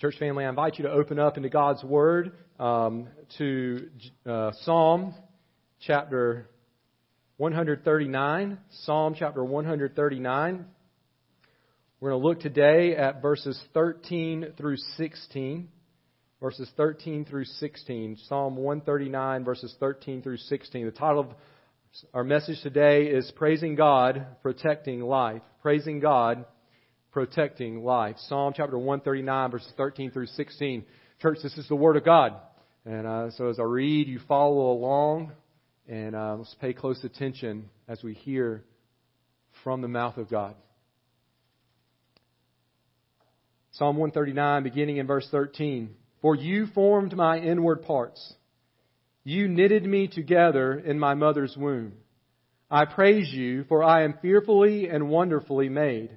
Church family, I invite you to open up into God's Word um, to uh, Psalm chapter 139. Psalm chapter 139. We're going to look today at verses 13 through 16. Verses 13 through 16. Psalm 139, verses 13 through 16. The title of our message today is Praising God, Protecting Life. Praising God, protecting life. Psalm chapter 139, verses 13 through 16. Church, this is the Word of God. And uh, so as I read, you follow along, and uh, let's pay close attention as we hear from the mouth of God. Psalm 139, beginning in verse 13. For you formed my inward parts. You knitted me together in my mother's womb. I praise you, for I am fearfully and wonderfully made.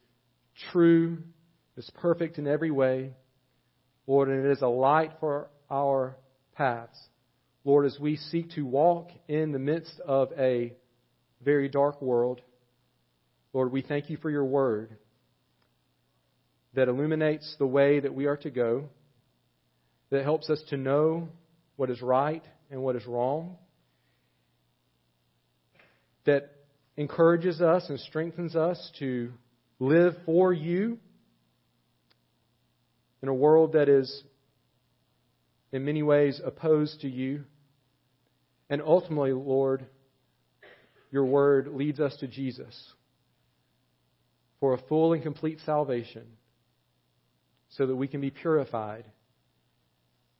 true, is perfect in every way. Lord, and it is a light for our paths. Lord, as we seek to walk in the midst of a very dark world, Lord, we thank you for your word that illuminates the way that we are to go, that helps us to know what is right and what is wrong, that encourages us and strengthens us to live for you in a world that is in many ways opposed to you. And ultimately, Lord, your word leads us to Jesus for a full and complete salvation so that we can be purified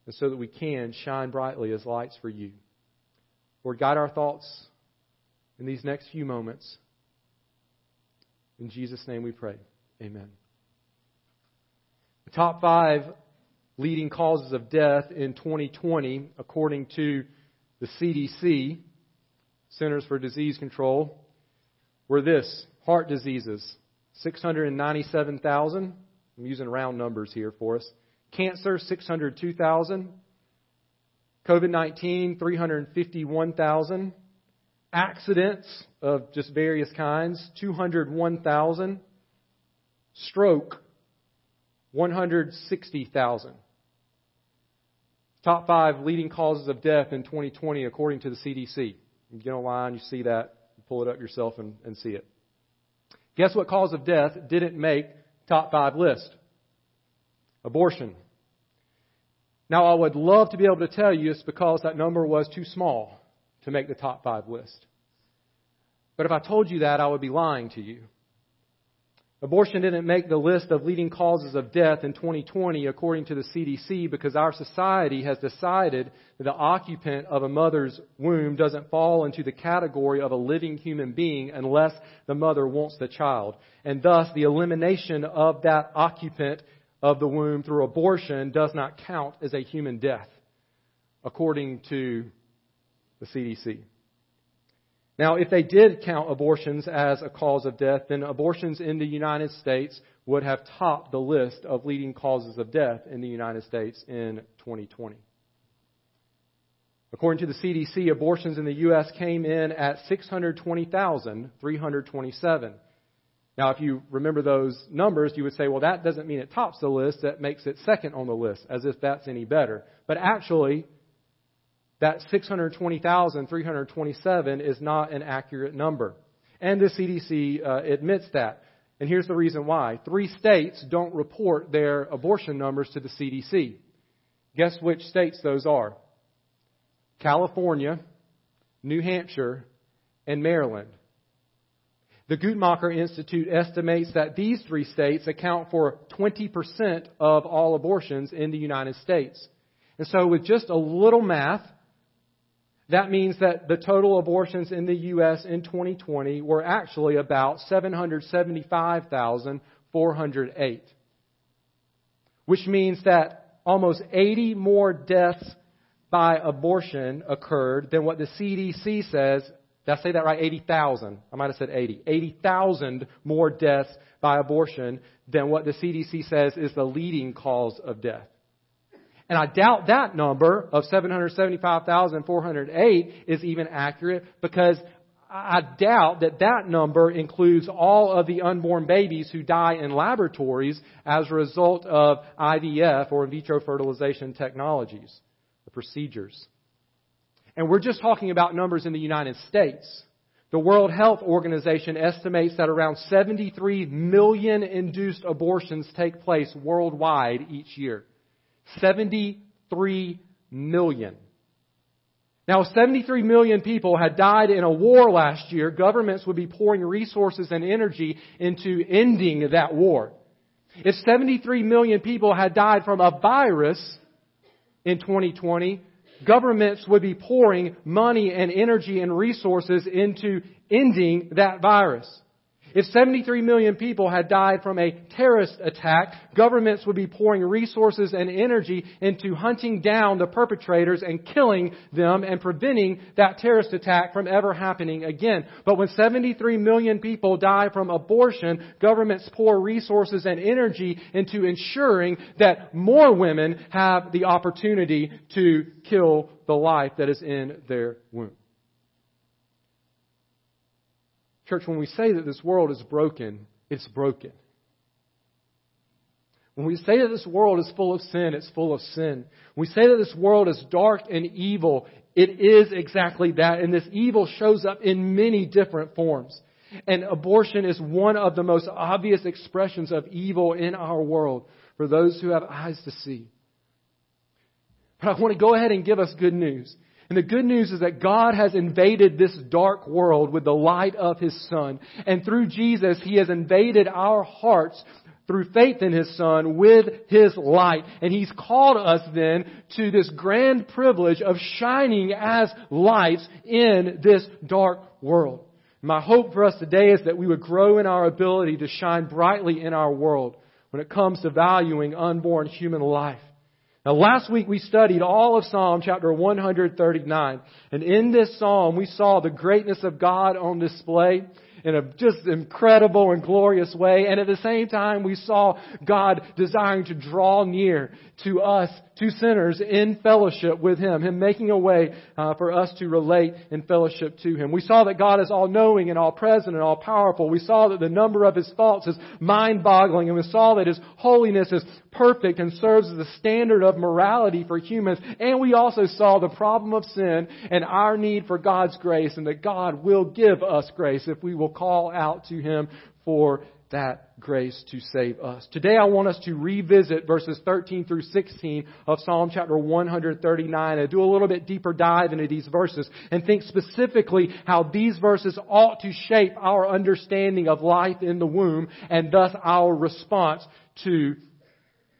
and so that we can shine brightly as lights for you. Lord, guide our thoughts in these next few moments. In Jesus' name we pray. Amen. The top five leading causes of death in 2020, according to the CDC, Centers for Disease Control, were this heart diseases, 697,000. I'm using round numbers here for us. Cancer, 602,000. COVID 19, 351,000 accidents of just various kinds, 201,000. Stroke, 160,000. Top five leading causes of death in 2020 according to the CDC. You get online, you see that, you pull it up yourself and, and see it. Guess what cause of death didn't make top five list? Abortion. Now I would love to be able to tell you it's because that number was too small to make the top five list. But if I told you that, I would be lying to you. Abortion didn't make the list of leading causes of death in 2020 according to the CDC because our society has decided that the occupant of a mother's womb doesn't fall into the category of a living human being unless the mother wants the child. And thus the elimination of that occupant of the womb through abortion does not count as a human death according to the CDC. Now, if they did count abortions as a cause of death, then abortions in the United States would have topped the list of leading causes of death in the United States in 2020. According to the CDC, abortions in the U.S. came in at 620,327. Now, if you remember those numbers, you would say, well, that doesn't mean it tops the list. That makes it second on the list, as if that's any better. But actually, that 620,327 is not an accurate number. And the CDC uh, admits that. And here's the reason why. Three states don't report their abortion numbers to the CDC. Guess which states those are? California, New Hampshire, and Maryland. The Guttmacher Institute estimates that these three states account for 20% of all abortions in the United States. And so with just a little math, that means that the total abortions in the U.S. in 2020 were actually about 775,408. which means that almost 80 more deaths by abortion occurred than what the CDC says. Did I say that right? 80,000. I might have said 80. 80,000 more deaths by abortion than what the CDC says is the leading cause of death. And I doubt that number of 775,408 is even accurate because I doubt that that number includes all of the unborn babies who die in laboratories as a result of IVF or in vitro fertilization technologies, the procedures. And we're just talking about numbers in the United States. The World Health Organization estimates that around 73 million induced abortions take place worldwide each year. 73 million. Now, if 73 million people had died in a war last year, governments would be pouring resources and energy into ending that war. If 73 million people had died from a virus in 2020, governments would be pouring money and energy and resources into ending that virus. If 73 million people had died from a terrorist attack, governments would be pouring resources and energy into hunting down the perpetrators and killing them and preventing that terrorist attack from ever happening again. But when 73 million people die from abortion, governments pour resources and energy into ensuring that more women have the opportunity to kill the life that is in their womb. Church, when we say that this world is broken, it's broken. When we say that this world is full of sin, it's full of sin. When we say that this world is dark and evil, it is exactly that. And this evil shows up in many different forms. And abortion is one of the most obvious expressions of evil in our world for those who have eyes to see. But I want to go ahead and give us good news. And the good news is that God has invaded this dark world with the light of His Son. And through Jesus, He has invaded our hearts through faith in His Son with His light. And He's called us then to this grand privilege of shining as lights in this dark world. My hope for us today is that we would grow in our ability to shine brightly in our world when it comes to valuing unborn human life. Now last week we studied all of Psalm chapter 139. And in this psalm we saw the greatness of God on display in a just incredible and glorious way. And at the same time, we saw God desiring to draw near to us, to sinners, in fellowship with Him, Him making a way uh, for us to relate in fellowship to Him. We saw that God is all knowing and all present and all powerful. We saw that the number of His thoughts is mind boggling, and we saw that His holiness is perfect and serves as the standard of morality for humans. And we also saw the problem of sin and our need for God's grace, and that God will give us grace if we will call out to Him for that grace to save us. Today I want us to revisit verses 13 through 16 of Psalm chapter 139 and do a little bit deeper dive into these verses and think specifically how these verses ought to shape our understanding of life in the womb and thus our response to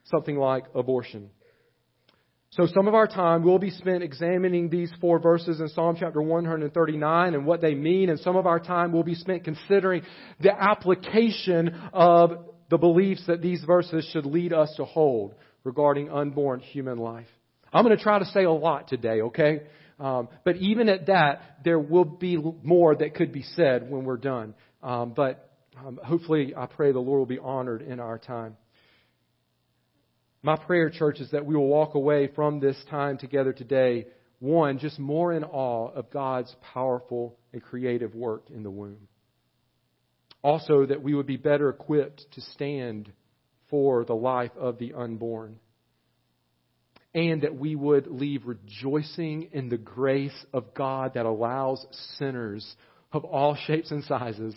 something like abortion. So some of our time will be spent examining these four verses in Psalm chapter 139 and what they mean, and some of our time will be spent considering the application of the beliefs that these verses should lead us to hold regarding unborn human life. I'm going to try to say a lot today, okay? Um, but even at that, there will be more that could be said when we're done. Um, but um, hopefully, I pray the Lord will be honored in our time. My prayer, church, is that we will walk away from this time together today, one, just more in awe of God's powerful and creative work in the womb. Also, that we would be better equipped to stand for the life of the unborn. And that we would leave rejoicing in the grace of God that allows sinners of all shapes and sizes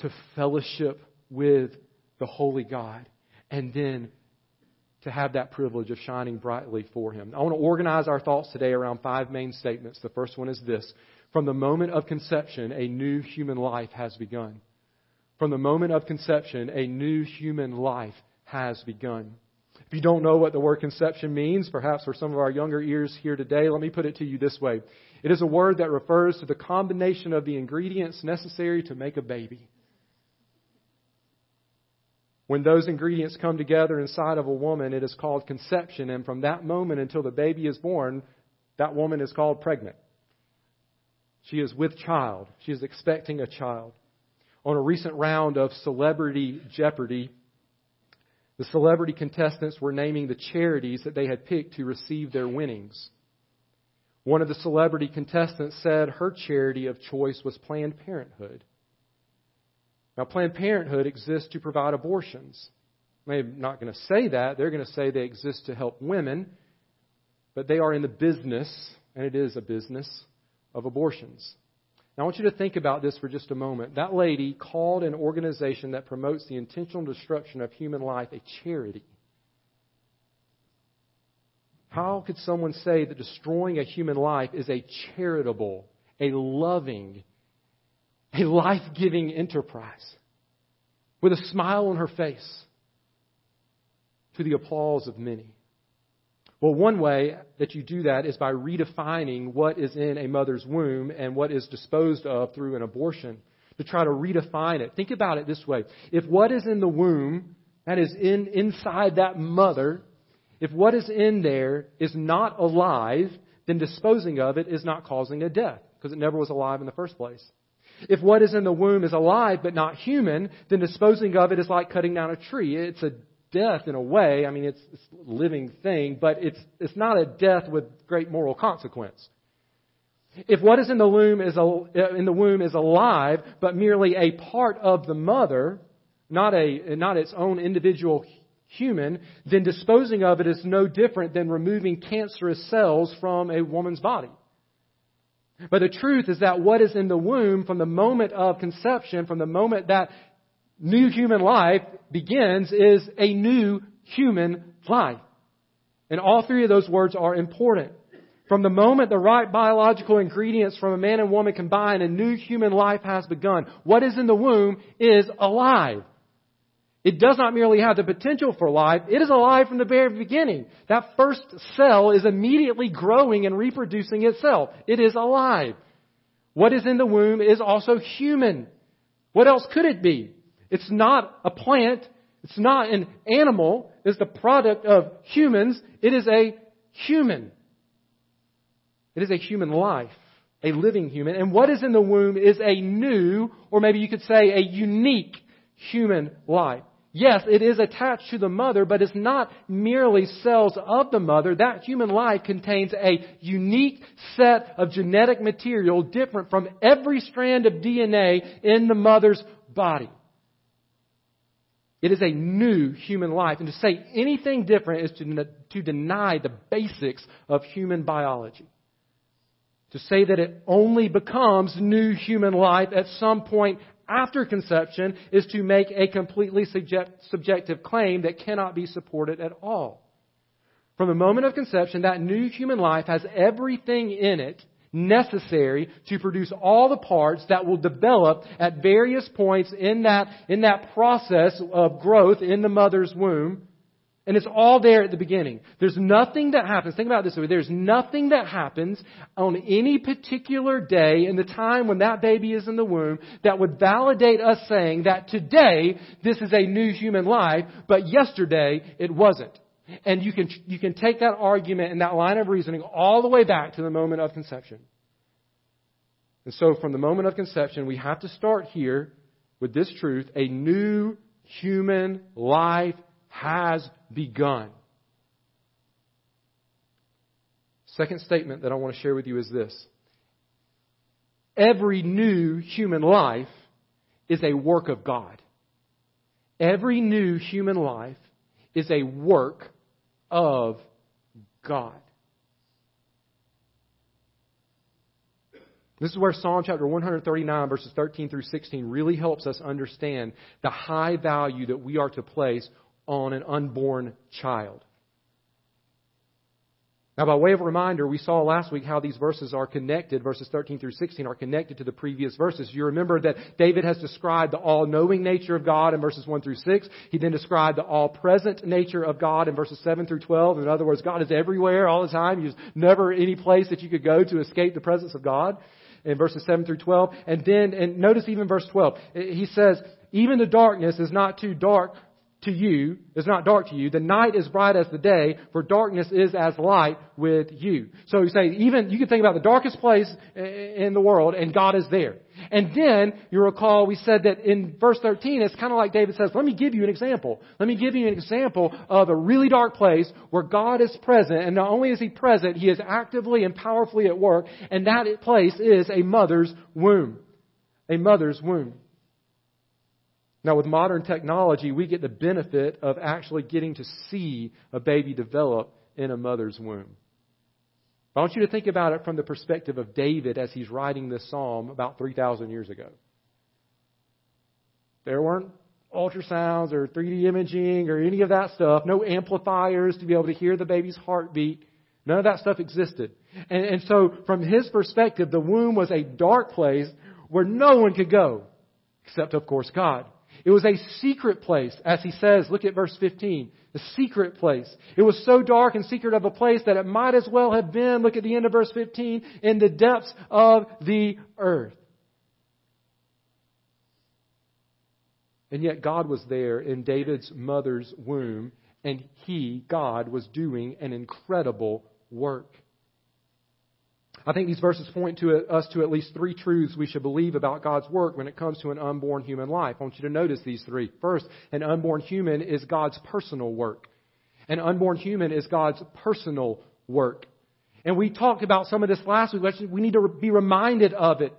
to fellowship with the Holy God and then to have that privilege of shining brightly for Him. I want to organize our thoughts today around five main statements. The first one is this From the moment of conception, a new human life has begun. From the moment of conception, a new human life has begun. If you don't know what the word conception means, perhaps for some of our younger ears here today, let me put it to you this way. It is a word that refers to the combination of the ingredients necessary to make a baby. When those ingredients come together inside of a woman, it is called conception. And from that moment until the baby is born, that woman is called pregnant. She is with child. She is expecting a child. On a recent round of Celebrity Jeopardy, the celebrity contestants were naming the charities that they had picked to receive their winnings. One of the celebrity contestants said her charity of choice was Planned Parenthood. Now, Planned Parenthood exists to provide abortions. They're not going to say that. They're going to say they exist to help women, but they are in the business, and it is a business, of abortions. Now, I want you to think about this for just a moment. That lady called an organization that promotes the intentional destruction of human life a charity. How could someone say that destroying a human life is a charitable, a loving, a life giving enterprise? With a smile on her face to the applause of many. Well, one way that you do that is by redefining what is in a mother's womb and what is disposed of through an abortion. To try to redefine it. Think about it this way. If what is in the womb, that is in, inside that mother, if what is in there is not alive, then disposing of it is not causing a death, because it never was alive in the first place. If what is in the womb is alive but not human, then disposing of it is like cutting down a tree. It's a death in a way. I mean, it's, it's a living thing, but it's, it's not a death with great moral consequence. If what is in the womb is, a, in the womb is alive, but merely a part of the mother, not, a, not its own individual human, then disposing of it is no different than removing cancerous cells from a woman's body. But the truth is that what is in the womb from the moment of conception, from the moment that new human life begins is a new human life. And all three of those words are important. From the moment the right biological ingredients from a man and woman combine, a new human life has begun. What is in the womb is alive. It does not merely have the potential for life, it is alive from the very beginning. That first cell is immediately growing and reproducing itself. It is alive. What is in the womb is also human. What else could it be? It's not a plant. It's not an animal. It's the product of humans. It is a human. It is a human life, a living human. And what is in the womb is a new, or maybe you could say a unique human life. Yes, it is attached to the mother, but it's not merely cells of the mother. That human life contains a unique set of genetic material different from every strand of DNA in the mother's body. It is a new human life. And to say anything different is to, to deny the basics of human biology. To say that it only becomes new human life at some point after conception is to make a completely subject, subjective claim that cannot be supported at all. From the moment of conception, that new human life has everything in it necessary to produce all the parts that will develop at various points in that, in that process of growth in the mother's womb. And it's all there at the beginning. There's nothing that happens, think about this way, there's nothing that happens on any particular day in the time when that baby is in the womb that would validate us saying that today this is a new human life, but yesterday it wasn't. And you can, you can take that argument and that line of reasoning all the way back to the moment of conception. And so, from the moment of conception, we have to start here with this truth a new human life has begun. Second statement that I want to share with you is this Every new human life is a work of God. Every new human life is a work of God. This is where Psalm chapter 139, verses 13 through 16, really helps us understand the high value that we are to place on an unborn child. Now, by way of reminder, we saw last week how these verses are connected, verses 13 through 16 are connected to the previous verses. You remember that David has described the all-knowing nature of God in verses 1 through 6. He then described the all-present nature of God in verses 7 through 12. In other words, God is everywhere all the time. There's never any place that you could go to escape the presence of God in verses 7 through 12. And then, and notice even verse 12. He says, even the darkness is not too dark to you is not dark to you. The night is bright as the day, for darkness is as light with you. So you say, even, you can think about the darkest place in the world, and God is there. And then, you recall, we said that in verse 13, it's kind of like David says, let me give you an example. Let me give you an example of a really dark place where God is present, and not only is He present, He is actively and powerfully at work, and that place is a mother's womb. A mother's womb. Now, with modern technology, we get the benefit of actually getting to see a baby develop in a mother's womb. I want you to think about it from the perspective of David as he's writing this psalm about 3,000 years ago. There weren't ultrasounds or 3D imaging or any of that stuff, no amplifiers to be able to hear the baby's heartbeat. None of that stuff existed. And, and so, from his perspective, the womb was a dark place where no one could go, except, of course, God. It was a secret place, as he says. Look at verse 15. The secret place. It was so dark and secret of a place that it might as well have been, look at the end of verse 15, in the depths of the earth. And yet God was there in David's mother's womb, and he, God, was doing an incredible work. I think these verses point to us to at least three truths we should believe about God's work when it comes to an unborn human life. I want you to notice these three. First, an unborn human is God's personal work. An unborn human is God's personal work. And we talked about some of this last week. We need to be reminded of it.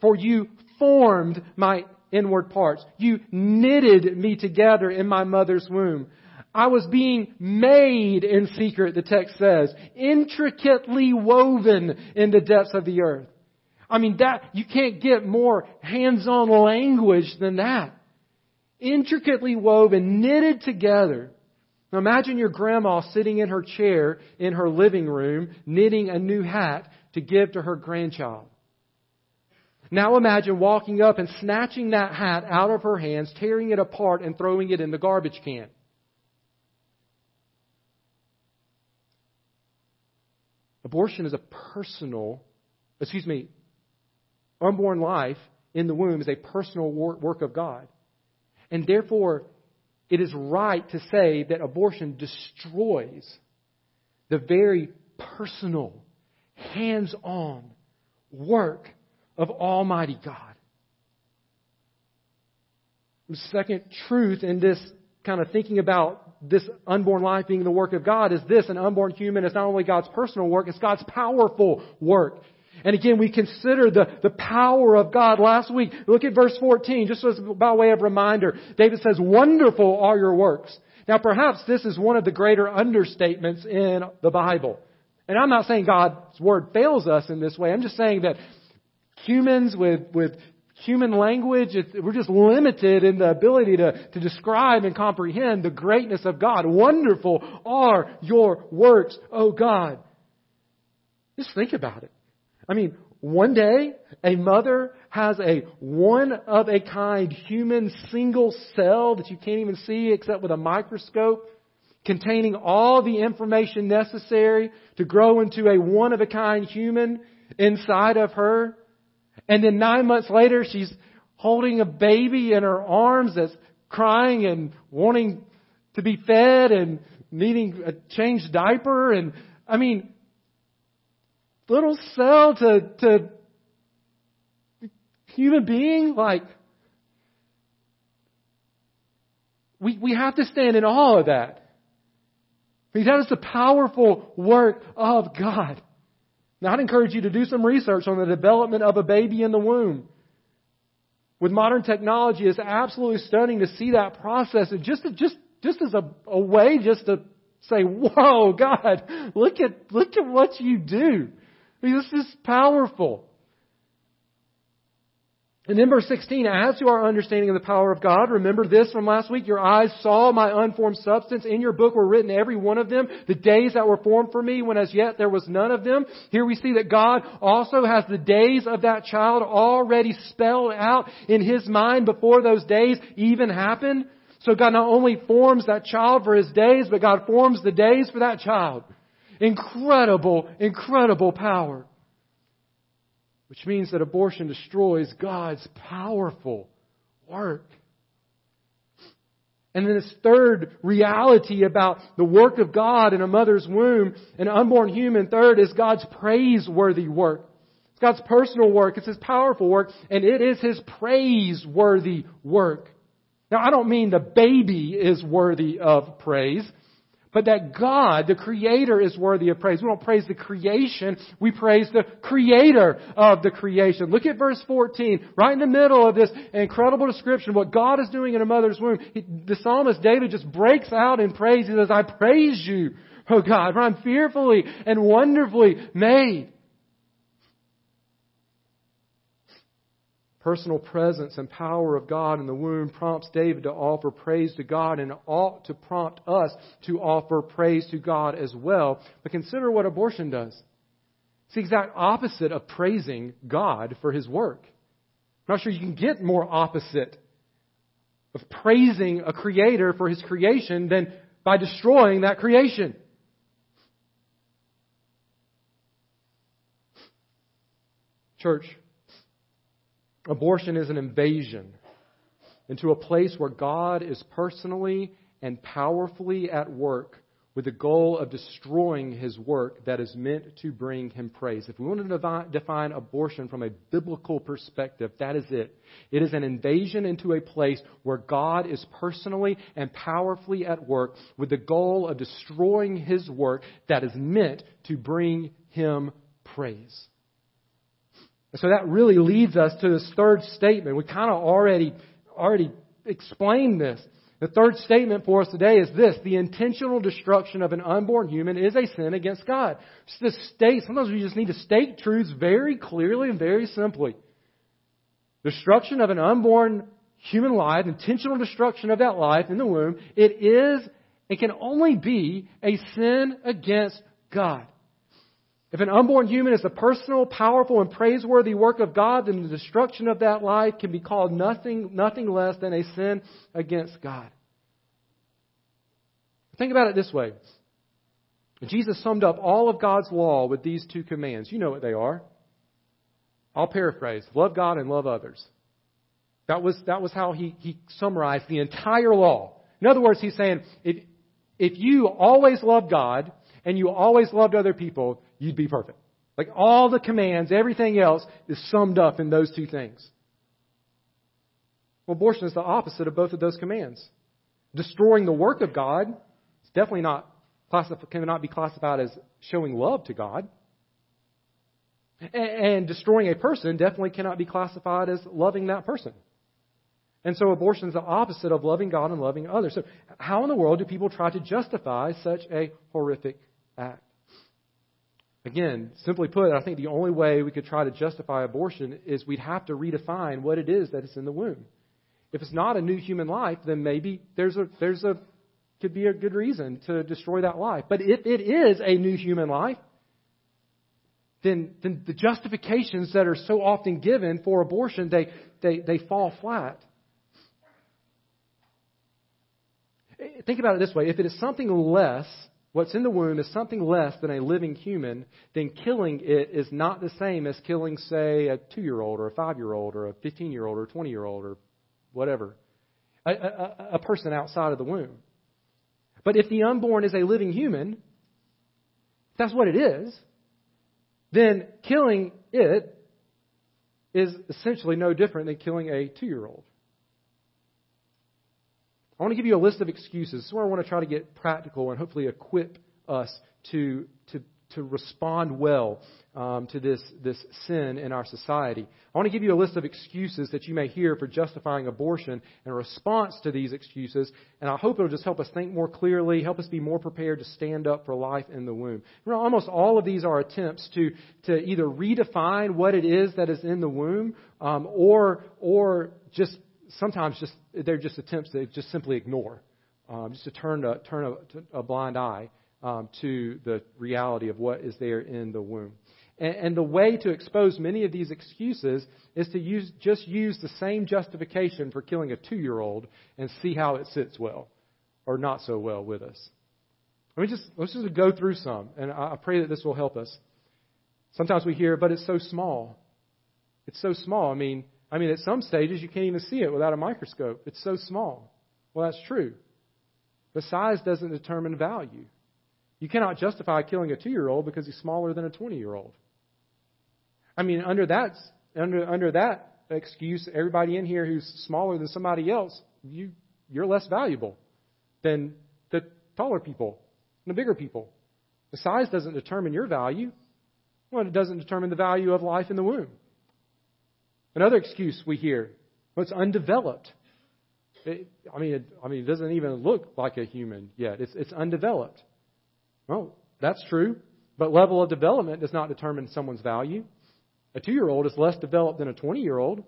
For you formed my inward parts. You knitted me together in my mother's womb. I was being made in secret, the text says, intricately woven in the depths of the earth. I mean, that, you can't get more hands-on language than that. Intricately woven, knitted together. Now imagine your grandma sitting in her chair in her living room, knitting a new hat to give to her grandchild. Now imagine walking up and snatching that hat out of her hands, tearing it apart and throwing it in the garbage can. Abortion is a personal, excuse me, unborn life in the womb is a personal work of God. And therefore, it is right to say that abortion destroys the very personal, hands on work of Almighty God. The second truth in this kind of thinking about this unborn life being the work of God is this an unborn human is not only God's personal work, it's God's powerful work. And again, we consider the, the power of God last week. Look at verse 14, just as by way of reminder. David says, Wonderful are your works. Now perhaps this is one of the greater understatements in the Bible. And I'm not saying God's Word fails us in this way. I'm just saying that humans with, with human language. It's, we're just limited in the ability to, to describe and comprehend the greatness of God. Wonderful are your works, O God. Just think about it. I mean, one day, a mother has a one of a kind human single cell that you can't even see except with a microscope containing all the information necessary to grow into a one of a kind human inside of her. And then nine months later, she's holding a baby in her arms that's crying and wanting to be fed and needing a changed diaper. And I mean, little cell to, to human being, like, we, we have to stand in awe of that. Because that is the powerful work of God. Now, I'd encourage you to do some research on the development of a baby in the womb. With modern technology, it's absolutely stunning to see that process. And just, just, just as a, a way just to say, whoa, God, look at, look at what you do. I mean, this is powerful. And then verse 16, as to our understanding of the power of God, remember this from last week, your eyes saw my unformed substance. In your book were written every one of them, the days that were formed for me when as yet there was none of them. Here we see that God also has the days of that child already spelled out in His mind before those days even happened. So God not only forms that child for His days, but God forms the days for that child. Incredible, incredible power. Which means that abortion destroys God's powerful work. And then this third reality about the work of God in a mother's womb, an unborn human, third is God's praiseworthy work. It's God's personal work. It's His powerful work. And it is His praiseworthy work. Now, I don't mean the baby is worthy of praise, but that God, the Creator, is worthy of praise. We don't praise the creation, we praise the Creator of the creation. Look at verse 14, right in the middle of this incredible description of what God is doing in a mother's womb. The psalmist David just breaks out in praise. He says, I praise you, oh God, for I'm fearfully and wonderfully made. Personal presence and power of God in the womb prompts David to offer praise to God and ought to prompt us to offer praise to God as well. But consider what abortion does. It's the exact opposite of praising God for His work. I'm not sure you can get more opposite of praising a creator for His creation than by destroying that creation. Church, Abortion is an invasion into a place where God is personally and powerfully at work with the goal of destroying his work that is meant to bring him praise. If we want to define abortion from a biblical perspective, that is it. It is an invasion into a place where God is personally and powerfully at work with the goal of destroying his work that is meant to bring him praise. So that really leads us to this third statement. We kind of already, already explained this. The third statement for us today is this. The intentional destruction of an unborn human is a sin against God. Just to state, sometimes we just need to state truths very clearly and very simply. Destruction of an unborn human life, intentional destruction of that life in the womb, it is, it can only be a sin against God. If an unborn human is a personal, powerful, and praiseworthy work of God, then the destruction of that life can be called nothing, nothing less than a sin against God. Think about it this way. Jesus summed up all of God's law with these two commands. You know what they are. I'll paraphrase. Love God and love others. That was, that was how he, he summarized the entire law. In other words, he's saying, if, if you always love God and you always loved other people, you'd be perfect. Like all the commands, everything else is summed up in those two things. Well, abortion is the opposite of both of those commands. Destroying the work of God is definitely not cannot be classified as showing love to God. And destroying a person definitely cannot be classified as loving that person. And so abortion is the opposite of loving God and loving others. So how in the world do people try to justify such a horrific act? Again, simply put, I think the only way we could try to justify abortion is we'd have to redefine what it is that is in the womb. If it's not a new human life, then maybe there's a there's a could be a good reason to destroy that life. But if it is a new human life, then then the justifications that are so often given for abortion they they, they fall flat. Think about it this way: if it is something less what's in the womb is something less than a living human, then killing it is not the same as killing, say, a two year old or a five year old or a 15 year old or a 20 year old or whatever, a, a, a, person outside of the womb. But if the unborn is a living human, that's what it is, then killing it is essentially no different than killing a two year old. I want to give you a list of excuses. This is where I want to try to get practical and hopefully equip us to, to, to respond well um, to this, this sin in our society. I want to give you a list of excuses that you may hear for justifying abortion and response to these excuses, and I hope it'll just help us think more clearly, help us be more prepared to stand up for life in the womb. You know, almost all of these are attempts to, to either redefine what it is that is in the womb um, or, or just sometimes just they're just attempts to just simply ignore, um, just to turn a, turn a, a blind eye um, to the reality of what is there in the womb. And, and the way to expose many of these excuses is to use just use the same justification for killing a two-year-old and see how it sits well or not so well with us. Let me just let's just go through some, and I pray that this will help us. Sometimes we hear, but it's so small. It's so small. I mean, I mean, at some stages, you can't even see it without a microscope. It's so small. Well, that's true. But size doesn't determine value. You cannot justify killing a two year old because he's smaller than a 20 year old. I mean, under that, under, under that excuse, everybody in here who's smaller than somebody else, you, you're less valuable than the taller people and the bigger people. The size doesn't determine your value. Well, it doesn't determine the value of life in the womb. Another excuse we hear, well, it's undeveloped. It, I mean, it, I mean, it doesn't even look like a human yet. It's, it's undeveloped. Well, that's true, but level of development does not determine someone's value. A two year old is less developed than a 20 year old.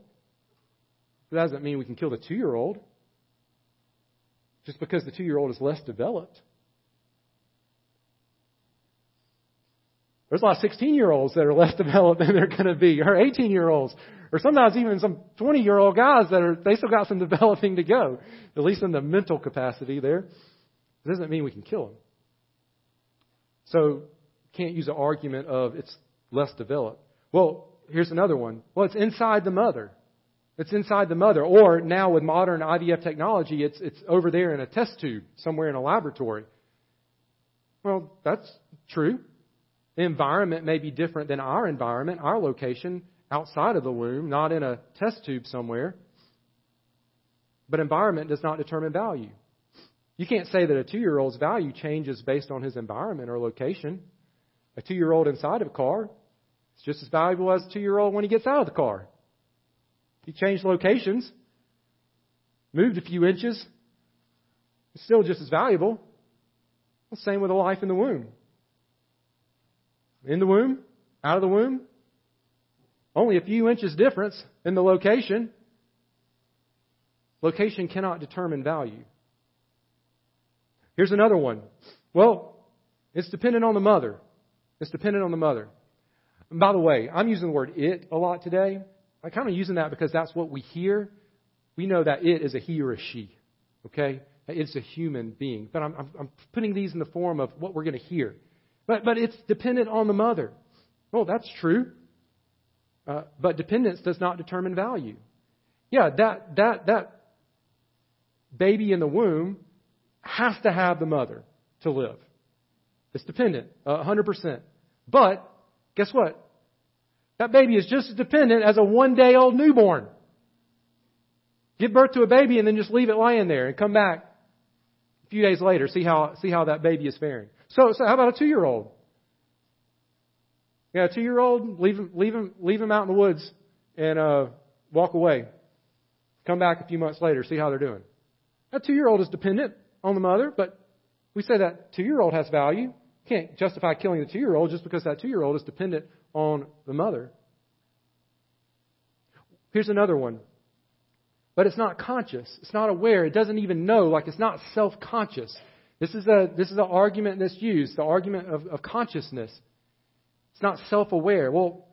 That doesn't mean we can kill the two year old just because the two year old is less developed. There's a lot of 16 year olds that are less developed than they're going to be, or 18 year olds, or sometimes even some 20 year old guys that are, they still got some developing to go, at least in the mental capacity there. It doesn't mean we can kill them. So can't use an argument of it's less developed. Well, here's another one. Well, it's inside the mother. It's inside the mother. Or now with modern IVF technology, it's, it's over there in a test tube somewhere in a laboratory. Well, that's true. Environment may be different than our environment, our location outside of the womb, not in a test tube somewhere. But environment does not determine value. You can't say that a two year old's value changes based on his environment or location. A two year old inside of a car is just as valuable as a two year old when he gets out of the car. He changed locations, moved a few inches, it's still just as valuable. The same with a life in the womb. In the womb, out of the womb, only a few inches difference in the location. Location cannot determine value. Here's another one. Well, it's dependent on the mother. It's dependent on the mother. And by the way, I'm using the word it a lot today. I'm kind of using that because that's what we hear. We know that it is a he or a she. Okay? It's a human being. But I'm, I'm, I'm putting these in the form of what we're going to hear. But, but it's dependent on the mother. Well, that's true. Uh, but dependence does not determine value. Yeah, that, that, that baby in the womb has to have the mother to live. It's dependent, uh, 100%. But, guess what? That baby is just as dependent as a one day old newborn. Give birth to a baby and then just leave it laying there and come back a few days later, see how, see how that baby is faring. So, so how about a two year old? Yeah, a two year old, leave him, leave him, leave him out in the woods and, uh, walk away. Come back a few months later, see how they're doing. That two year old is dependent on the mother, but we say that two year old has value. Can't justify killing the two year old just because that two year old is dependent on the mother. Here's another one. But it's not conscious. It's not aware. It doesn't even know. Like it's not self conscious. This is a this is an argument that's used, the argument of, of consciousness. It's not self aware. Well,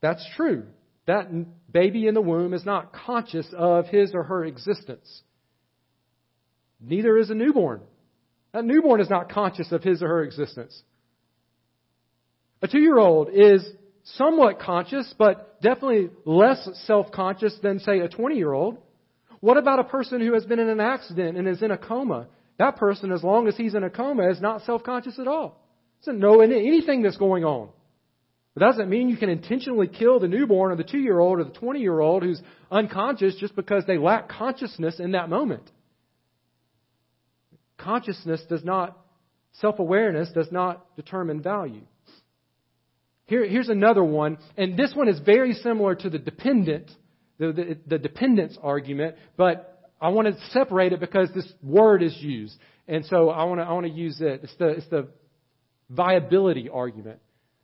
that's true. That baby in the womb is not conscious of his or her existence. Neither is a newborn. That newborn is not conscious of his or her existence. A two year old is somewhat conscious, but definitely less self conscious than, say, a 20 year old. What about a person who has been in an accident and is in a coma? That person, as long as he's in a coma, is not self conscious at all. Doesn't know anything that's going on. But that doesn't mean you can intentionally kill the newborn or the two year old or the 20 year old who's unconscious just because they lack consciousness in that moment consciousness does not, self awareness does not determine value. Here, here's another one, and this one is very similar to the dependent, the, the, the dependence argument, but I want to separate it because this word is used. And so I want to, I want to use it. It's the, it's the viability argument.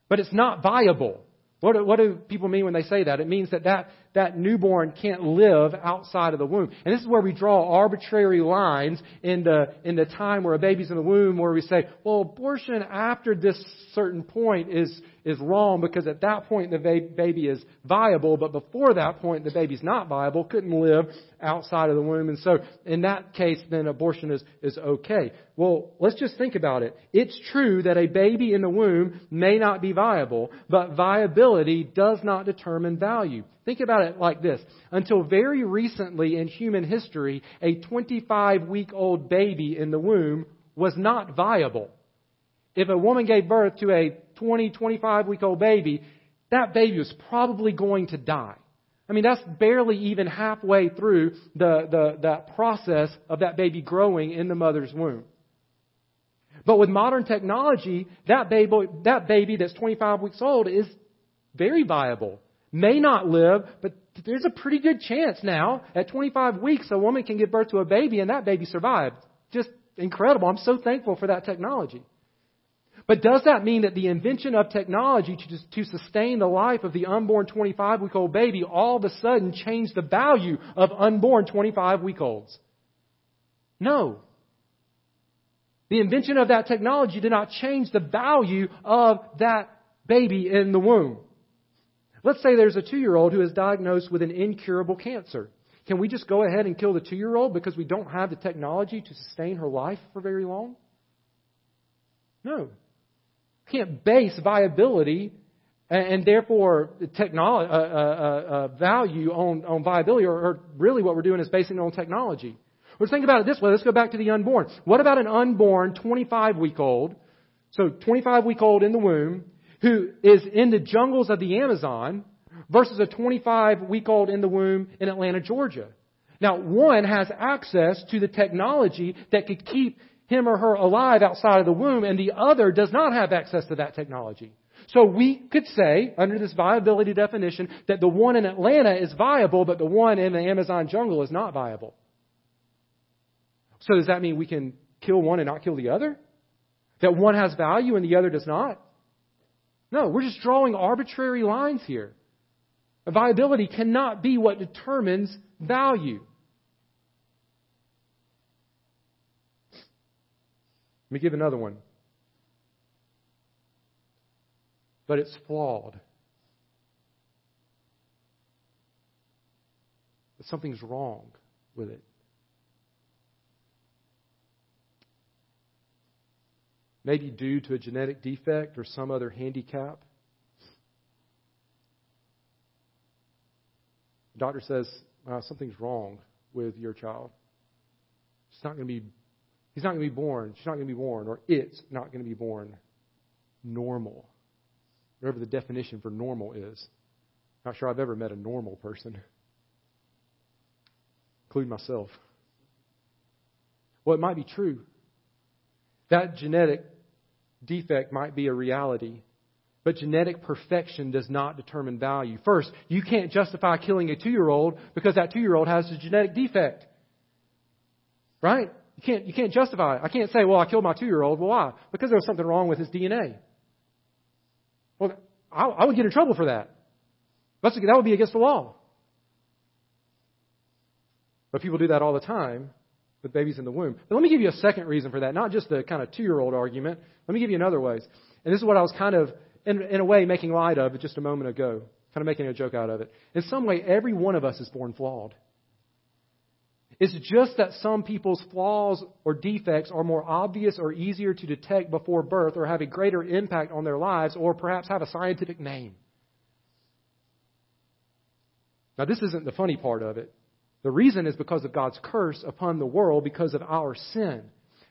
But it's not viable. What do, what do people mean when they say that? It means that, that that newborn can't live outside of the womb. And this is where we draw arbitrary lines in the, in the time where a baby's in the womb where we say, well, abortion after this certain point is, is wrong because at that point the baby is viable, but before that point the baby's not viable, couldn't live outside of the womb. And so in that case, then abortion is, is okay. Well, let's just think about it. It's true that a baby in the womb may not be viable, but viability does not determine value. Think about it like this. Until very recently in human history, a 25 week old baby in the womb was not viable. If a woman gave birth to a 20, 25 week old baby, that baby was probably going to die. I mean, that's barely even halfway through the, the, that process of that baby growing in the mother's womb. But with modern technology, that baby, that baby that's 25 weeks old is very viable. May not live, but there's a pretty good chance now. At 25 weeks, a woman can give birth to a baby and that baby survived. Just incredible. I'm so thankful for that technology. But does that mean that the invention of technology to, to sustain the life of the unborn 25 week old baby all of a sudden changed the value of unborn 25 week olds? No. The invention of that technology did not change the value of that baby in the womb. Let's say there's a two year old who is diagnosed with an incurable cancer. Can we just go ahead and kill the two year old because we don't have the technology to sustain her life for very long? No can't base viability and, therefore technology, uh, uh, uh, uh, value on, on viability, or, or really what we're doing is basing it on technology. Let's think about it this way. Let's go back to the unborn. What about an unborn 25 week old, so 25 week old in the womb, who is in the jungles of the Amazon versus a 25 week old in the womb in Atlanta, Georgia? Now, one has access to the technology that could keep him or her alive outside of the womb, and the other does not have access to that technology. So we could say, under this viability definition, that the one in Atlanta is viable, but the one in the Amazon jungle is not viable. So does that mean we can kill one and not kill the other? That one has value and the other does not? No, we're just drawing arbitrary lines here. Viability cannot be what determines value. Let me give another one. But it's flawed. Something's wrong with it. Maybe due to a genetic defect or some other handicap. The doctor says uh, something's wrong with your child. It's not going to be He's not going to be born. She's not going to be born. Or it's not going to be born normal. Whatever the definition for normal is. Not sure I've ever met a normal person, including myself. Well, it might be true. That genetic defect might be a reality. But genetic perfection does not determine value. First, you can't justify killing a two year old because that two year old has a genetic defect. Right? You can't, you can't justify it. I can't say, well, I killed my two year old. Well, why? Because there was something wrong with his DNA. Well, I, I would get in trouble for that. That's, that would be against the law. But people do that all the time with babies in the womb. But let me give you a second reason for that, not just the kind of two year old argument. Let me give you another ways. And this is what I was kind of, in, in a way, making light of just a moment ago, kind of making a joke out of it. In some way, every one of us is born flawed. It's just that some people's flaws or defects are more obvious or easier to detect before birth or have a greater impact on their lives or perhaps have a scientific name. Now, this isn't the funny part of it. The reason is because of God's curse upon the world because of our sin.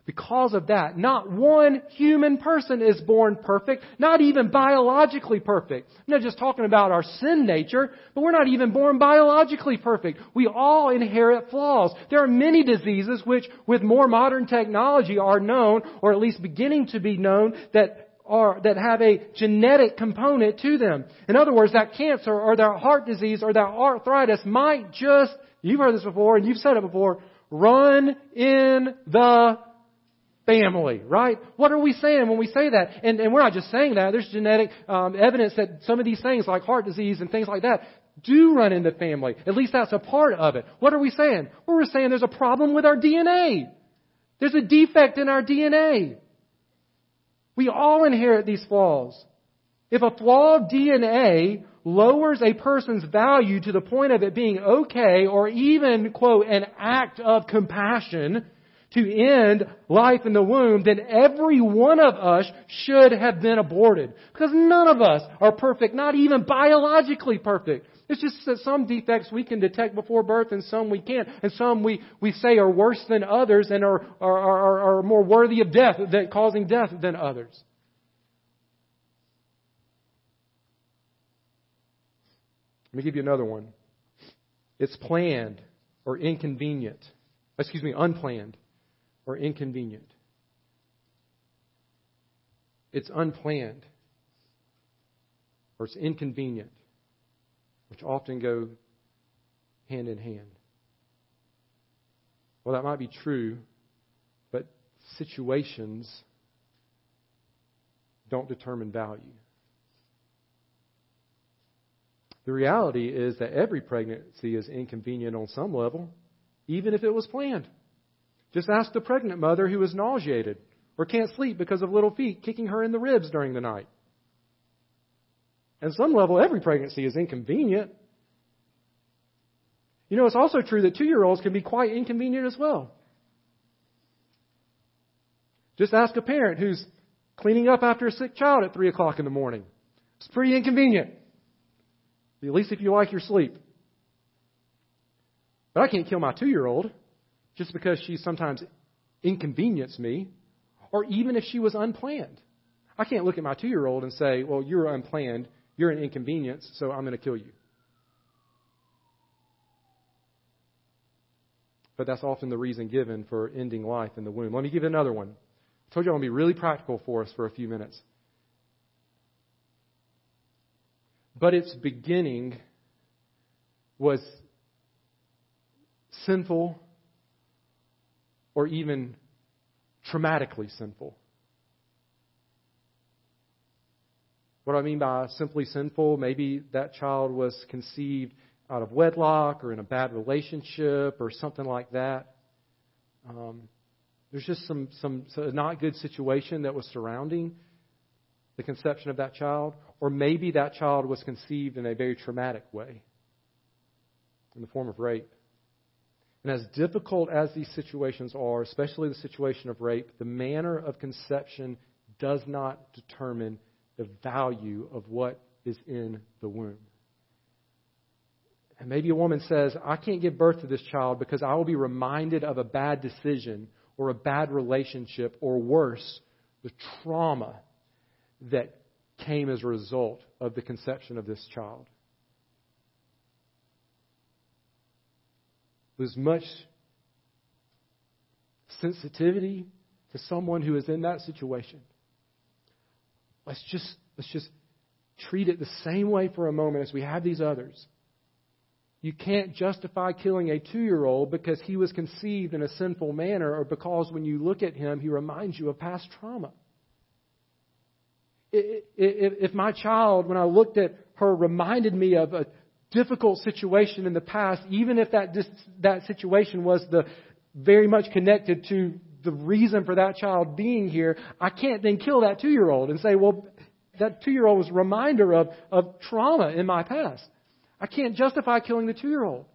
Because of that, not one human person is born perfect, not even biologically perfect. I'm not just talking about our sin nature, but we're not even born biologically perfect. We all inherit flaws. There are many diseases which, with more modern technology, are known, or at least beginning to be known, that are, that have a genetic component to them. In other words, that cancer or that heart disease or that arthritis might just, you've heard this before and you've said it before, run in the family, right? What are we saying when we say that? And, and we're not just saying that. There's genetic um, evidence that some of these things, like heart disease and things like that, do run in the family. At least that's a part of it. What are we saying? Well, we're saying there's a problem with our DNA. There's a defect in our DNA. We all inherit these flaws. If a flawed DNA lowers a person's value to the point of it being okay or even, quote, an act of compassion, to end life in the womb, then every one of us should have been aborted. Because none of us are perfect, not even biologically perfect. It's just that some defects we can detect before birth and some we can't. And some we, we say are worse than others and are, are, are, are more worthy of death, than, causing death than others. Let me give you another one. It's planned or inconvenient. Excuse me, unplanned or inconvenient. It's unplanned or it's inconvenient, which often go hand in hand. Well, that might be true, but situations don't determine value. The reality is that every pregnancy is inconvenient on some level, even if it was planned. Just ask the pregnant mother who is nauseated or can't sleep because of little feet kicking her in the ribs during the night. And some level, every pregnancy is inconvenient. You know, it's also true that two year olds can be quite inconvenient as well. Just ask a parent who's cleaning up after a sick child at 3 o'clock in the morning. It's pretty inconvenient. At least if you like your sleep. But I can't kill my two year old just because she sometimes inconvenienced me, or even if she was unplanned. I can't look at my two year old and say, Well, you're unplanned. You're an inconvenience, so I'm going to kill you. But that's often the reason given for ending life in the womb. Let me give you another one. I told you I'm going to be really practical for us for a few minutes. But its beginning was sinful or even traumatically sinful. What do I mean by simply sinful? Maybe that child was conceived out of wedlock or in a bad relationship or something like that. Um, there's just some, some not good situation that was surrounding the conception of that child. Or maybe that child was conceived in a very traumatic way in the form of rape. And as difficult as these situations are, especially the situation of rape, the manner of conception does not determine the value of what is in the womb. And maybe a woman says, I can't give birth to this child because I will be reminded of a bad decision or a bad relationship or worse, the trauma that came as a result of the conception of this child. There's much sensitivity to someone who is in that situation. Let's just, let's just treat it the same way for a moment as we have these others. You can't justify killing a two year old because he was conceived in a sinful manner or because when you look at him, he reminds you of past trauma. If my child, when I looked at her, reminded me of a difficult situation in the past, even if that, that situation was the, very much connected to the reason for that child being here, I can't then kill that two year old and say, well, that two year old was a reminder of, of trauma in my past. I can't justify killing the two year old.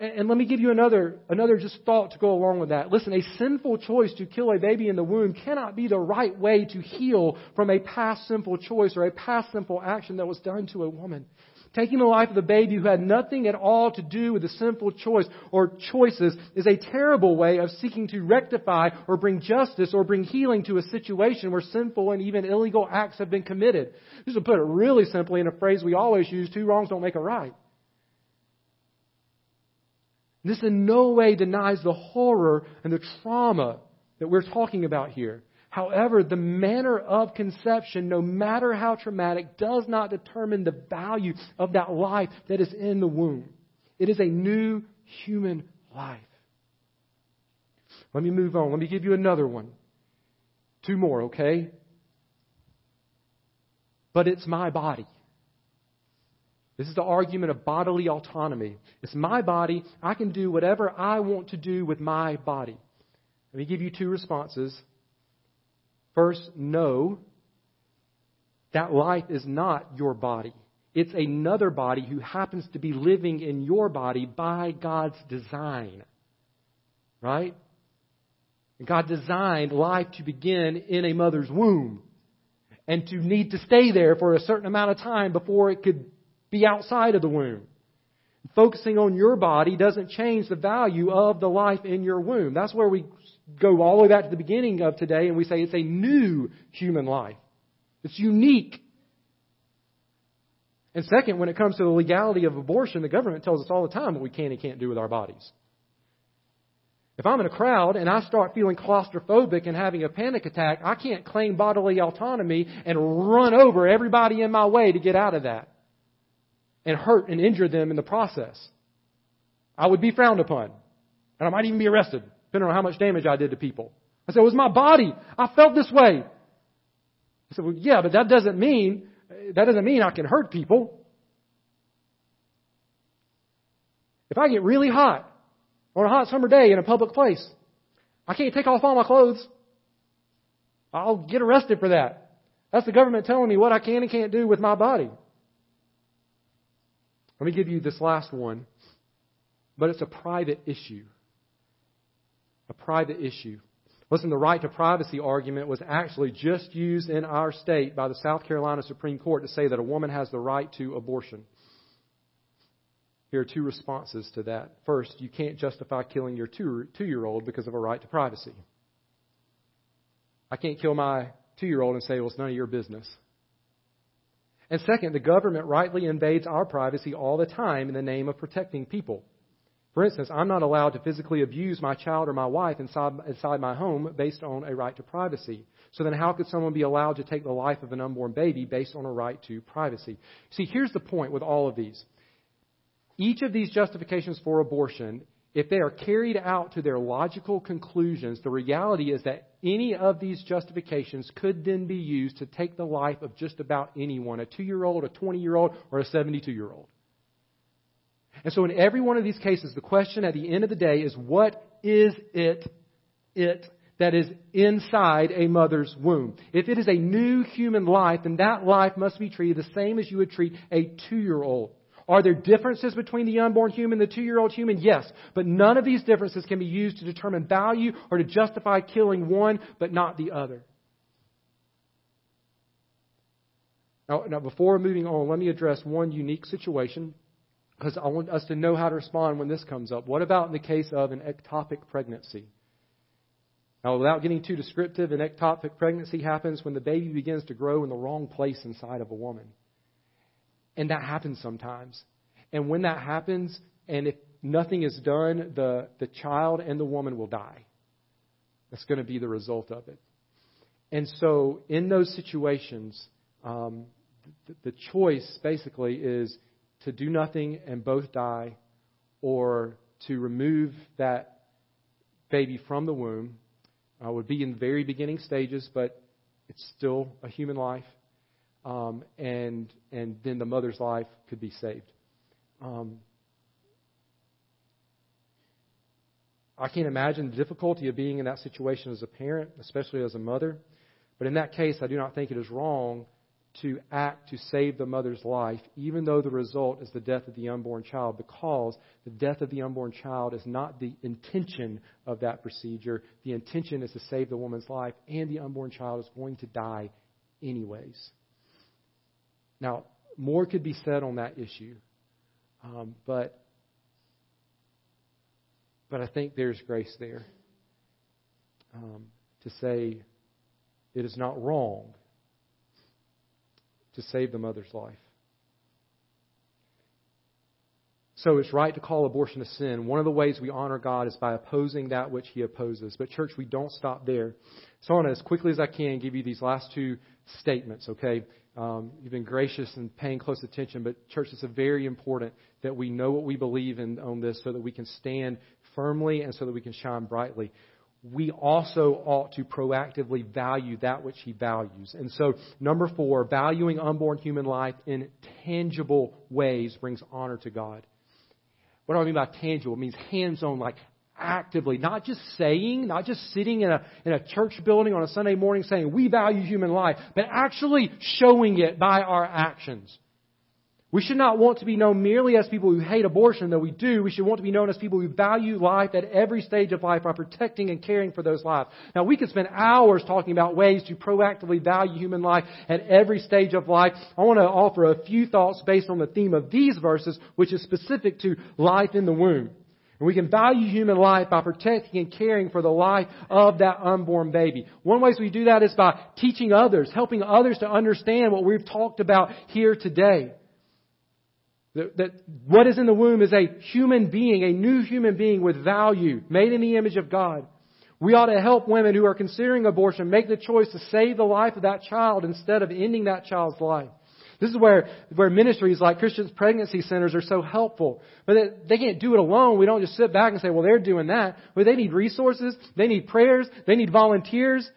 And let me give you another, another just thought to go along with that. Listen, a sinful choice to kill a baby in the womb cannot be the right way to heal from a past sinful choice or a past sinful action that was done to a woman. Taking the life of the baby who had nothing at all to do with the sinful choice or choices is a terrible way of seeking to rectify or bring justice or bring healing to a situation where sinful and even illegal acts have been committed. Just to put it really simply in a phrase we always use, two wrongs don't make a right. This in no way denies the horror and the trauma that we're talking about here. However, the manner of conception, no matter how traumatic, does not determine the value of that life that is in the womb. It is a new human life. Let me move on. Let me give you another one. Two more, okay? But it's my body. This is the argument of bodily autonomy. It's my body. I can do whatever I want to do with my body. Let me give you two responses. First, know that life is not your body. It's another body who happens to be living in your body by God's design. Right? God designed life to begin in a mother's womb. and to need to stay there for a certain amount of time before it could be outside of the womb. Focusing on your body doesn't change the value of the life in your womb. That's where we go all the way back to the beginning of today and we say it's a new human life. It's unique. And second, when it comes to the legality of abortion, the government tells us all the time what we can and can't do with our bodies. If I'm in a crowd and I start feeling claustrophobic and having a panic attack, I can't claim bodily autonomy and run over everybody in my way to get out of that and hurt and injure them in the process. I would be frowned upon. And I might even be arrested, depending on how much damage I did to people. I said, it was my body. I felt this way. I said, well, yeah, but that doesn't mean, that doesn't mean I can hurt people. If I get really hot on a hot summer day in a public place, I can't take off all my clothes. I'll get arrested for that. That's the government telling me what I can and can't do with my body. Let me give you this last one, but it's a private issue. A private issue. Listen, the right to privacy argument was actually just used in our state by the South Carolina Supreme Court to say that a woman has the right to abortion. Here are two responses to that. First, you can't justify killing your two year old because of a right to privacy. I can't kill my two year old and say, well, it's none of your business. And second, the government rightly invades our privacy all the time in the name of protecting people. For instance, I'm not allowed to physically abuse my child or my wife inside, inside my home based on a right to privacy. So then how could someone be allowed to take the life of an unborn baby based on a right to privacy? See, here's the point with all of these. Each of these justifications for abortion if they are carried out to their logical conclusions, the reality is that any of these justifications could then be used to take the life of just about anyone a two year old, a 20 year old, or a 72 year old. And so, in every one of these cases, the question at the end of the day is what is it, it that is inside a mother's womb? If it is a new human life, then that life must be treated the same as you would treat a two year old. Are there differences between the unborn human and the two year old human? Yes. But none of these differences can be used to determine value or to justify killing one but not the other. Now, now before moving on, let me address one unique situation because I want us to know how to respond when this comes up. What about in the case of an ectopic pregnancy? Now, without getting too descriptive, an ectopic pregnancy happens when the baby begins to grow in the wrong place inside of a woman. And that happens sometimes. And when that happens, and if nothing is done, the, the child and the woman will die. That's going to be the result of it. And so, in those situations, um, the, the choice basically is to do nothing and both die, or to remove that baby from the womb. Uh, would be in very beginning stages, but it's still a human life um, and and then the mother's life could be saved. Um, I can't imagine the difficulty of being in that situation as a parent, especially as a mother. But in that case, I do not think it is wrong to act to save the mother's life, even though the result is the death of the unborn child, because the death of the unborn child is not the intention of that procedure. The intention is to save the woman's life, and the unborn child is going to die anyways. Now, more could be said on that issue, um, but but I think there's grace there um, to say it is not wrong to save the mother's life. So it's right to call abortion a sin. One of the ways we honor God is by opposing that which He opposes. But, church, we don't stop there. So I want to, as quickly as I can, give you these last two statements, okay? Um, you've been gracious and paying close attention, but church, it's very important that we know what we believe in on this so that we can stand firmly and so that we can shine brightly. We also ought to proactively value that which he values. And so, number four, valuing unborn human life in tangible ways brings honor to God. What do I mean by tangible? It means hands on, like actively, not just saying, not just sitting in a, in a church building on a Sunday morning saying, we value human life, but actually showing it by our actions. We should not want to be known merely as people who hate abortion, though we do. We should want to be known as people who value life at every stage of life by protecting and caring for those lives. Now, we could spend hours talking about ways to proactively value human life at every stage of life. I want to offer a few thoughts based on the theme of these verses, which is specific to life in the womb. And we can value human life by protecting and caring for the life of that unborn baby. One way we do that is by teaching others, helping others to understand what we've talked about here today. That, that what is in the womb is a human being, a new human being with value, made in the image of God. We ought to help women who are considering abortion make the choice to save the life of that child instead of ending that child's life. This is where, where ministries like Crisis Pregnancy Centers are so helpful. But they, they can't do it alone. We don't just sit back and say, well, they're doing that. But they need resources. They need prayers. They need volunteers.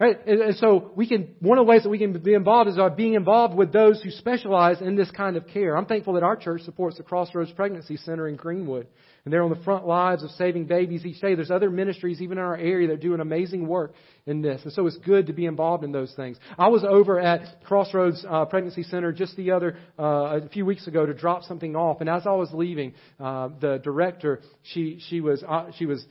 Right? And so we can, one of the ways that we can be involved is by being involved with those who specialize in this kind of care. I'm thankful that our church supports the Crossroads Pregnancy Center in Greenwood. And they're on the front lines of saving babies each day. There's other ministries even in our area that do an amazing work in this. And so it's good to be involved in those things. I was over at Crossroads uh, Pregnancy Center just the other, uh, a few weeks ago to drop something off. And as I was leaving, uh, the director, she, she was, uh, she was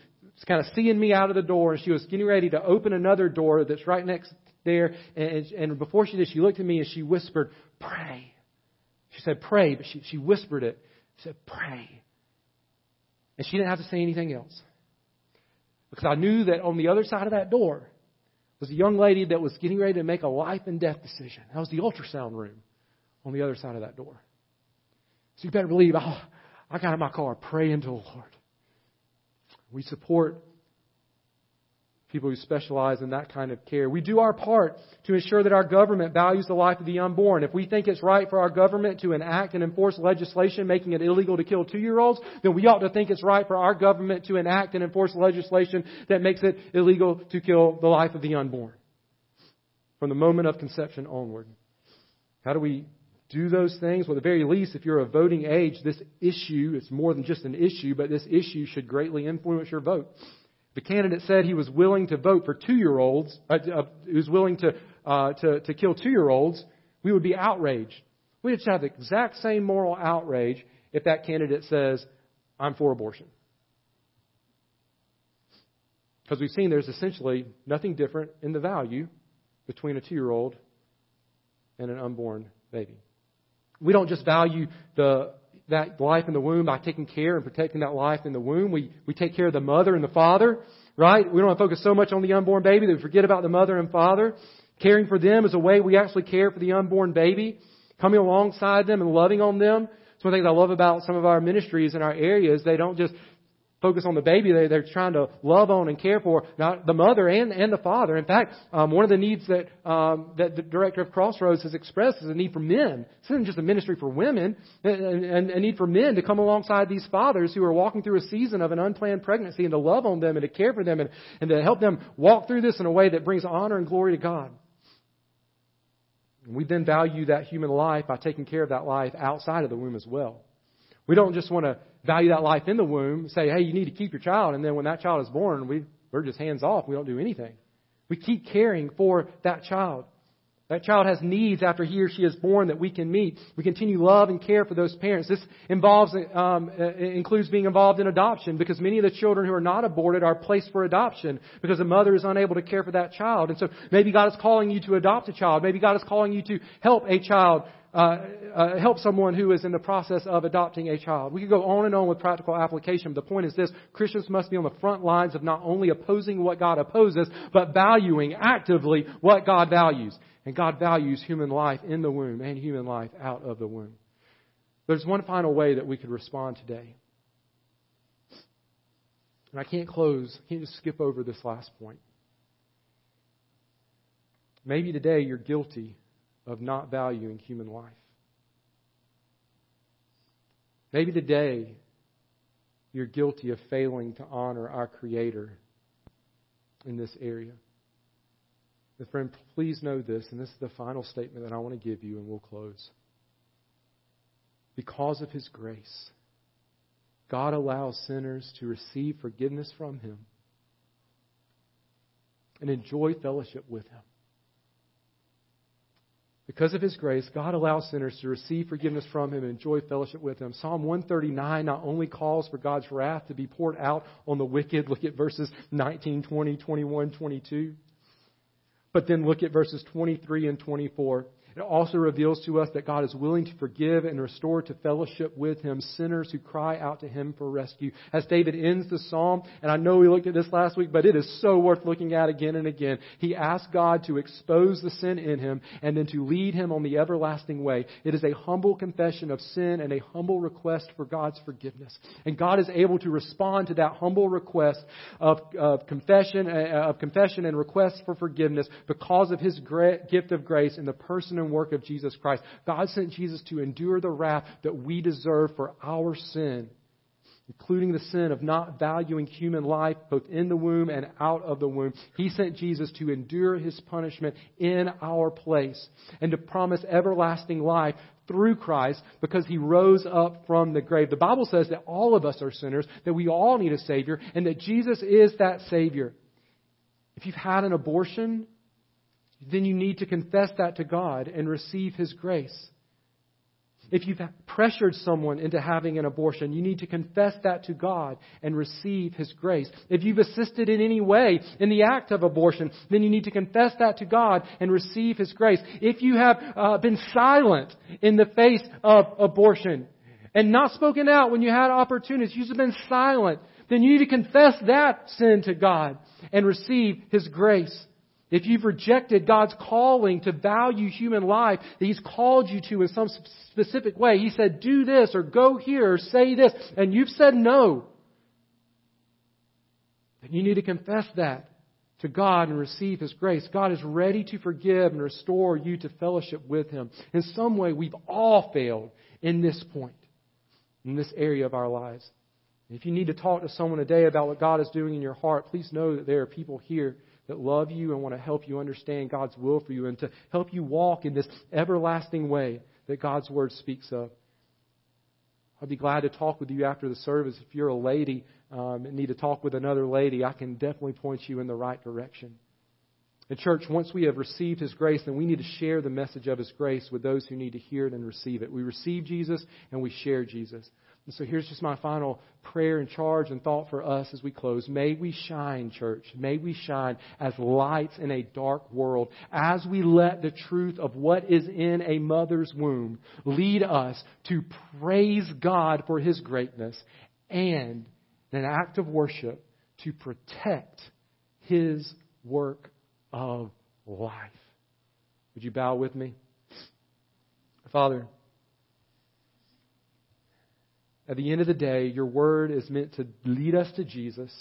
kind of seeing me out of the door, and she was getting ready to open another door that's right next there. And, and before she did, she looked at me and she whispered, "Pray." She said, "Pray," but she she whispered it. She said, "Pray," and she didn't have to say anything else because I knew that on the other side of that door was a young lady that was getting ready to make a life and death decision. That was the ultrasound room on the other side of that door. So you better believe oh, I got in my car praying to the Lord. We support people who specialize in that kind of care. We do our part to ensure that our government values the life of the unborn. If we think it's right for our government to enact and enforce legislation making it illegal to kill two year olds, then we ought to think it's right for our government to enact and enforce legislation that makes it illegal to kill the life of the unborn. From the moment of conception onward. How do we do those things? Well, at the very least, if you're of voting age, this issue, it's more than just an issue, but this issue should greatly influence your vote. The candidate said he was willing to vote for two-year-olds, uh, uh, he was willing to, uh, to, to kill two-year-olds, we would be outraged. We would have the exact same moral outrage if that candidate says, I'm for abortion. Because we've seen there's essentially nothing different in the value between a two year old and an unborn baby. We don't just value the, that life in the womb by taking care and protecting that life in the womb. We, we take care of the mother and the father, right? We don't focus so much on the unborn baby that we forget about the mother and father. Caring for them is a way we actually care for the unborn baby. Coming alongside them and loving on them. It's one of the things I love about some of our ministries in our areas. They don't just focus on the baby. They, they're trying to love on and care for not the mother and, and the father. In fact, um, one of the needs that, um, that the director of Crossroads has expressed is a need for men. This isn't just a ministry for women, and, a need for men to come alongside these fathers who are walking through a season of an unplanned pregnancy and to love on them and to care for them and, and to help them walk through this in a way that brings honor and glory to God. We then value that human life by taking care of that life outside of the womb as well. We don't just want to value that life in the womb, say, hey, you need to keep your child, and then when that child is born, we, we're just hands off. We don't do anything. We keep caring for that child. That child has needs after he or she is born that we can meet. We continue love and care for those parents. This involves, um, uh, includes being involved in adoption because many of the children who are not aborted are placed for adoption because the mother is unable to care for that child. And so maybe God is calling you to adopt a child. Maybe God is calling you to help a child uh, uh, help someone who is in the process of adopting a child. We could go on and on with practical application, but the point is this Christians must be on the front lines of not only opposing what God opposes, but valuing actively what God values. And God values human life in the womb and human life out of the womb. There's one final way that we could respond today. And I can't close, I can't just skip over this last point. Maybe today you're guilty of not valuing human life. Maybe today you're guilty of failing to honor our Creator in this area. But friend, please know this, and this is the final statement that I want to give you, and we'll close. Because of His grace, God allows sinners to receive forgiveness from Him and enjoy fellowship with Him. Because of His grace, God allows sinners to receive forgiveness from Him and enjoy fellowship with Him. Psalm 139 not only calls for God's wrath to be poured out on the wicked, look at verses 19, 20, 21, 22. But then look at verses 23 and 24. It also reveals to us that God is willing to forgive and restore to fellowship with Him sinners who cry out to Him for rescue. As David ends the psalm, and I know we looked at this last week, but it is so worth looking at again and again. He asks God to expose the sin in him and then to lead him on the everlasting way. It is a humble confession of sin and a humble request for God's forgiveness. And God is able to respond to that humble request of, of confession, uh, of confession and request for forgiveness because of His gift of grace in the person and work of Jesus Christ. God sent Jesus to endure the wrath that we deserve for our sin, including the sin of not valuing human life both in the womb and out of the womb. He sent Jesus to endure his punishment in our place and to promise everlasting life through Christ because he rose up from the grave. The Bible says that all of us are sinners, that we all need a Savior, and that Jesus is that Savior. If you've had an abortion, then you need to confess that to God and receive His grace. If you've pressured someone into having an abortion, you need to confess that to God and receive His grace. If you've assisted in any way in the act of abortion, then you need to confess that to God and receive His grace. If you have uh, been silent in the face of abortion and not spoken out when you had opportunities, you've been silent, then you need to confess that sin to God and receive His grace. If you've rejected God's calling to value human life that He's called you to in some specific way, He said, do this or go here or say this, and you've said no, then you need to confess that to God and receive His grace. God is ready to forgive and restore you to fellowship with Him. In some way, we've all failed in this point, in this area of our lives. If you need to talk to someone today about what God is doing in your heart, please know that there are people here that love you and want to help you understand God's will for you and to help you walk in this everlasting way that God's Word speaks of. I'd be glad to talk with you after the service. If you're a lady um, and need to talk with another lady, I can definitely point you in the right direction. In church, once we have received His grace, then we need to share the message of His grace with those who need to hear it and receive it. We receive Jesus and we share Jesus. And so here's just my final prayer and charge and thought for us as we close. May we shine, church. May we shine as lights in a dark world as we let the truth of what is in a mother's womb lead us to praise God for His greatness and in an act of worship to protect His work of life. Would you bow with me? Father, at the end of the day, your word is meant to lead us to Jesus,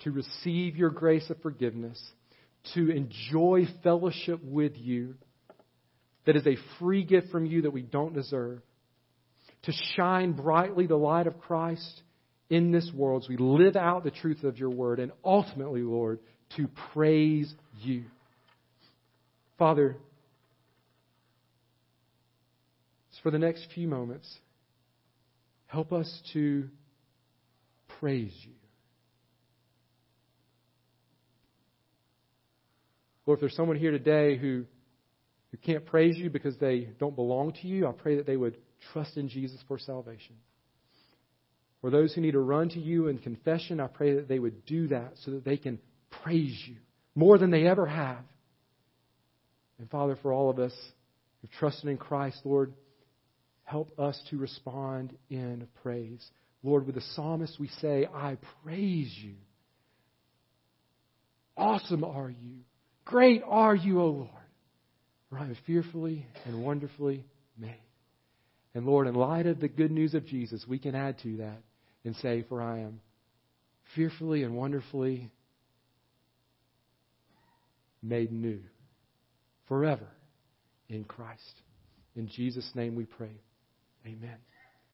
to receive your grace of forgiveness, to enjoy fellowship with you that is a free gift from you that we don't deserve, to shine brightly the light of Christ in this world as we live out the truth of your word, and ultimately, Lord, to praise you. Father, for the next few moments, Help us to praise you. Lord, if there's someone here today who, who can't praise you because they don't belong to you, I pray that they would trust in Jesus for salvation. For those who need to run to you in confession, I pray that they would do that so that they can praise you more than they ever have. And Father, for all of us who've trusted in Christ, Lord, help us to respond in praise. Lord, with the psalmist, we say, I praise you. Awesome are you. Great are you, O Lord. For I am fearfully and wonderfully made. And Lord, in light of the good news of Jesus, we can add to that and say, For I am fearfully and wonderfully made new forever in Christ. In Jesus' name we pray. Amen.